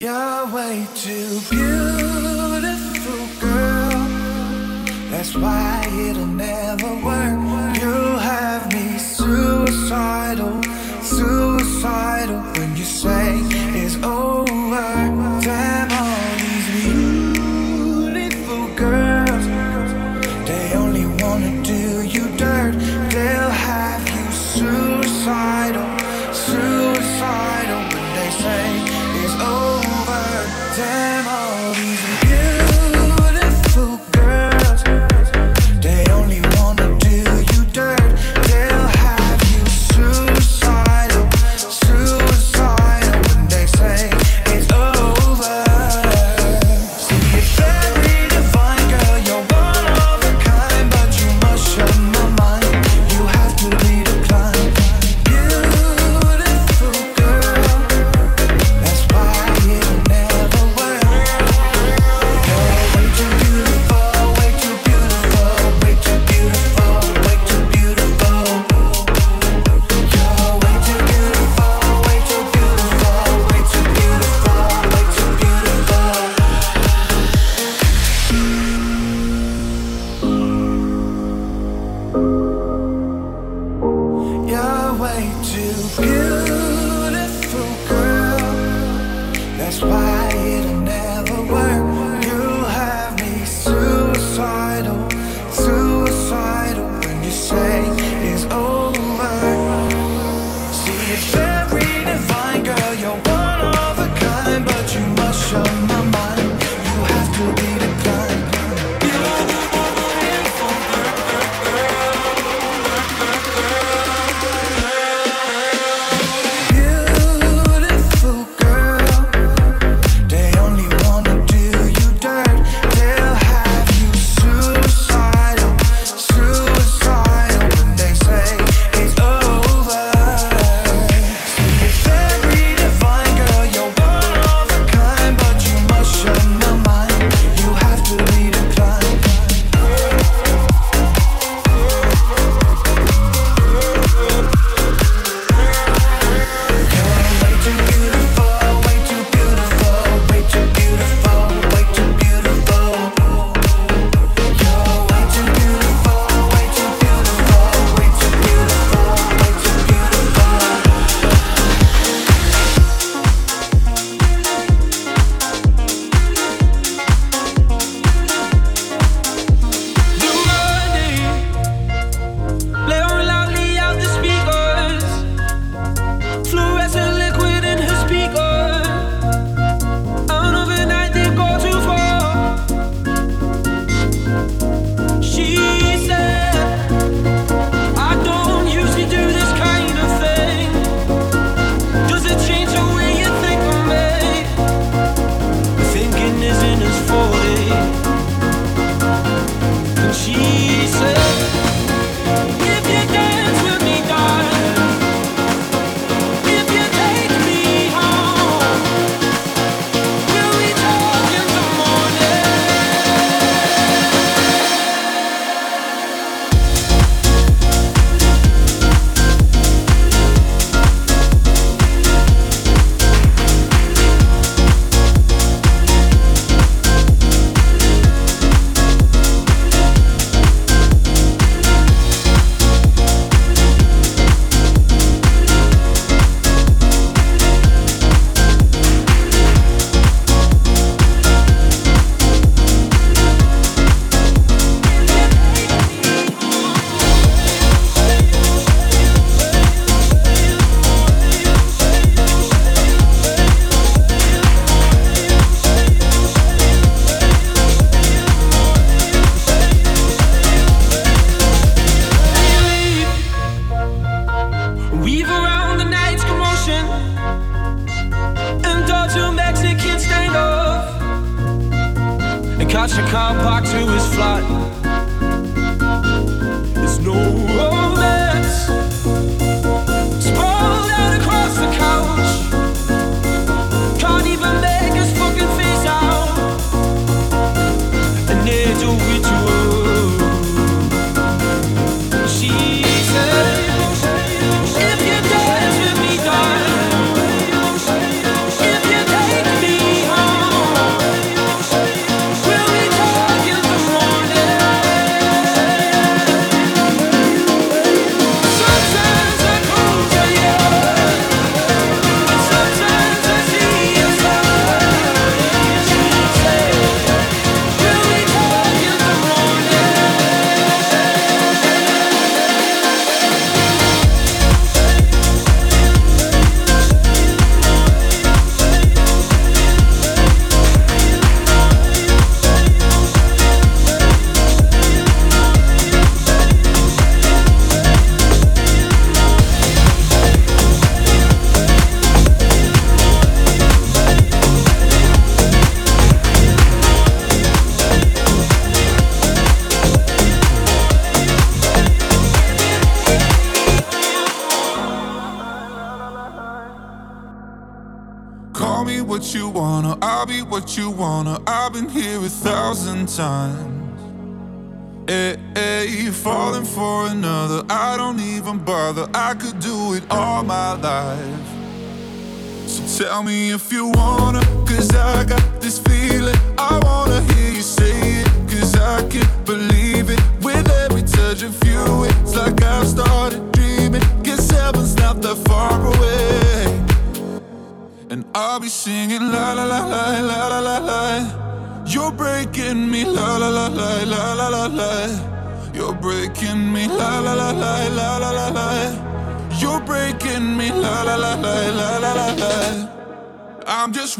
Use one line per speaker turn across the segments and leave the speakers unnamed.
You're way too beautiful, girl. That's why it'll never work. You have me suicidal, suicidal when you say it's over.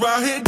right here.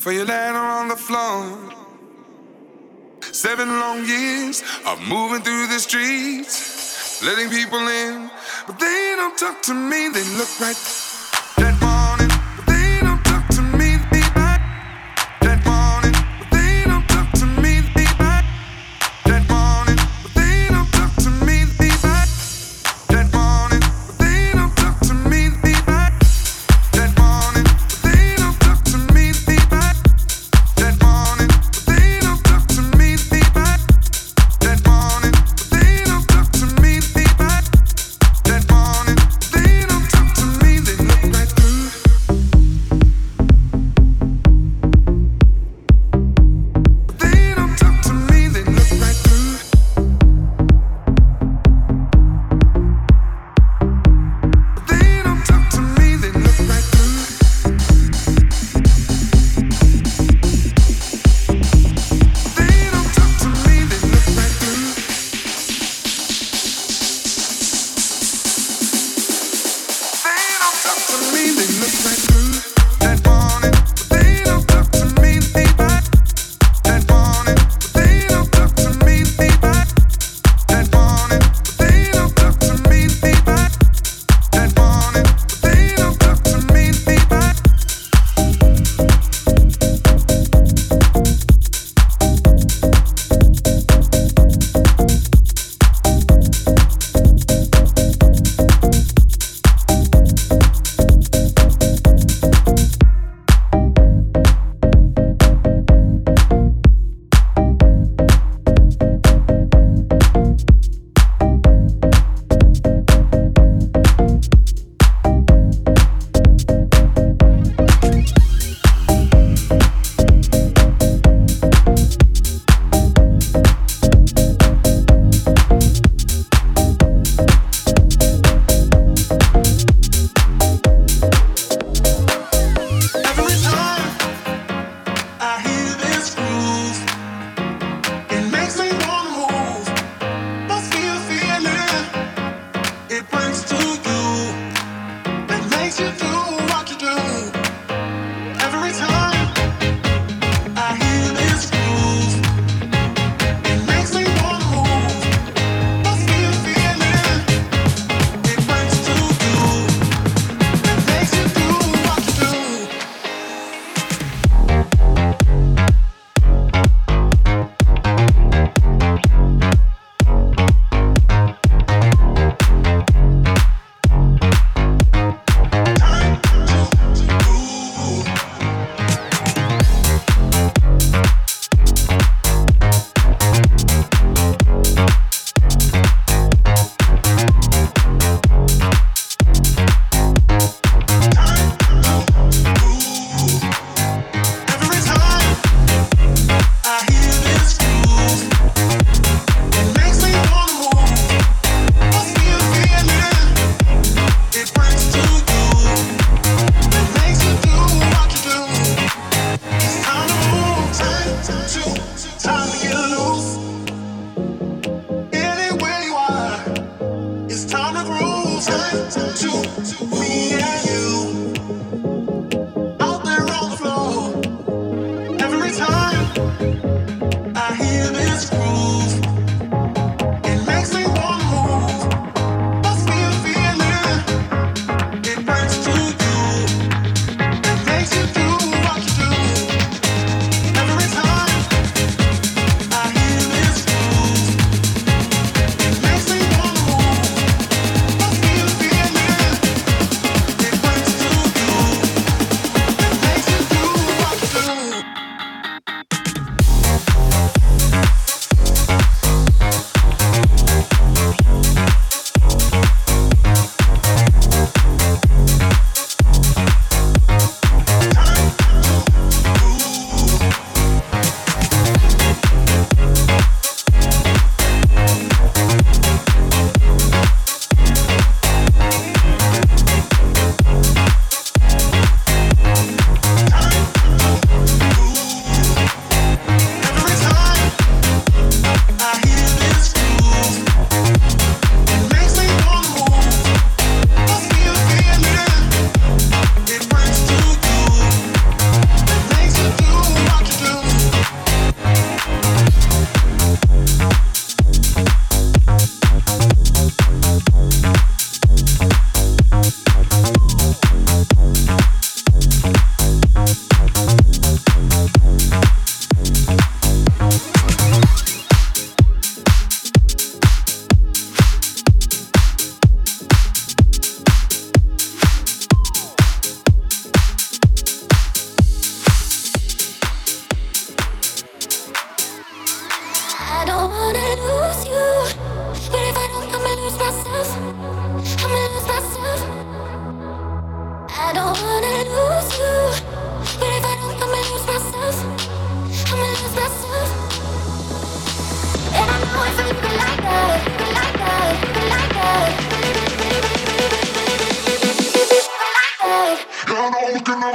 for your letter on the floor. Seven long years of moving through the streets, letting people in, but they don't talk to me. They look right. That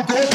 Go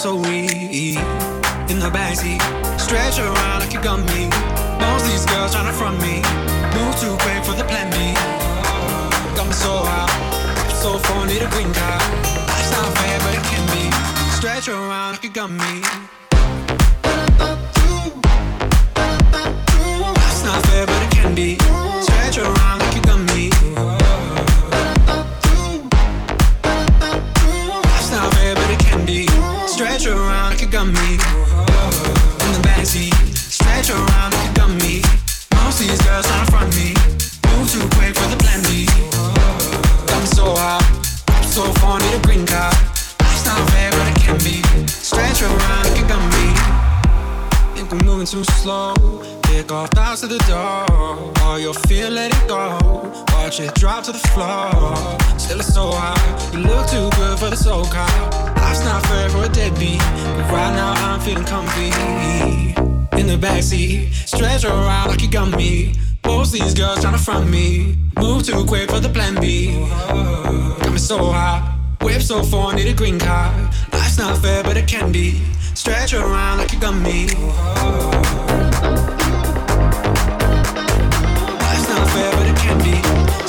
so weak. In the backseat, stretch around like you got me. Most these girls trying to front me. Move too quick for the plan B. Got me so high, so far, need a green card. Life's not fair, but it can be. Stretch around like you got me. like shit to the
floor. Still it's so high. You look too good for the so called. Life's not fair for a deadbeat, but right now I'm feeling comfy. In the backseat, stretch around like you got me. Both these girls tryna front me. Move too quick for the plan B. Got me so hot. Whip so far, need a green car. Life's not fair, but it can be. Stretch around like you got me.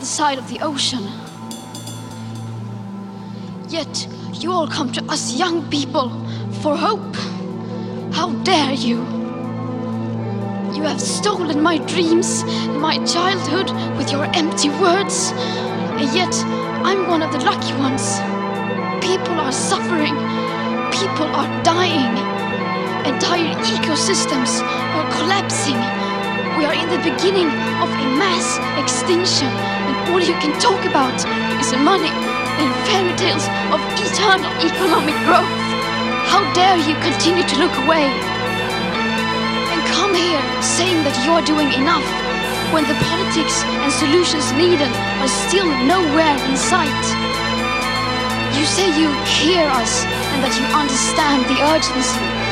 other side of the ocean. Yet you all come to us young people for hope. How dare you? You have stolen my dreams my childhood with your empty words. And yet I'm one of the lucky ones. People are suffering. People are dying. Entire ecosystems are collapsing. We are in the beginning of a mass extinction, and all you can talk about is money and fairy tales of eternal economic growth. How dare you continue to look away and come here saying that you're doing enough when the politics and solutions needed are still nowhere in sight? You say you hear us and that you understand the urgency.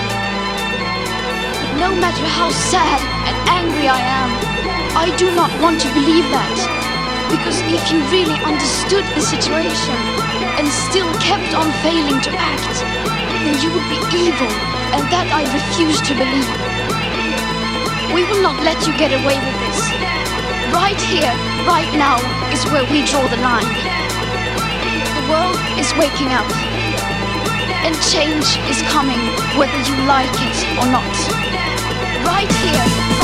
No matter how sad and angry I am, I do not want to believe that. Because if you really understood the situation and still kept on failing to act, then you would be evil, and that I refuse to believe. We will not let you get away with this. Right here, right now, is where we draw the line. The world is waking up, and change is coming whether you like it or not. Right here,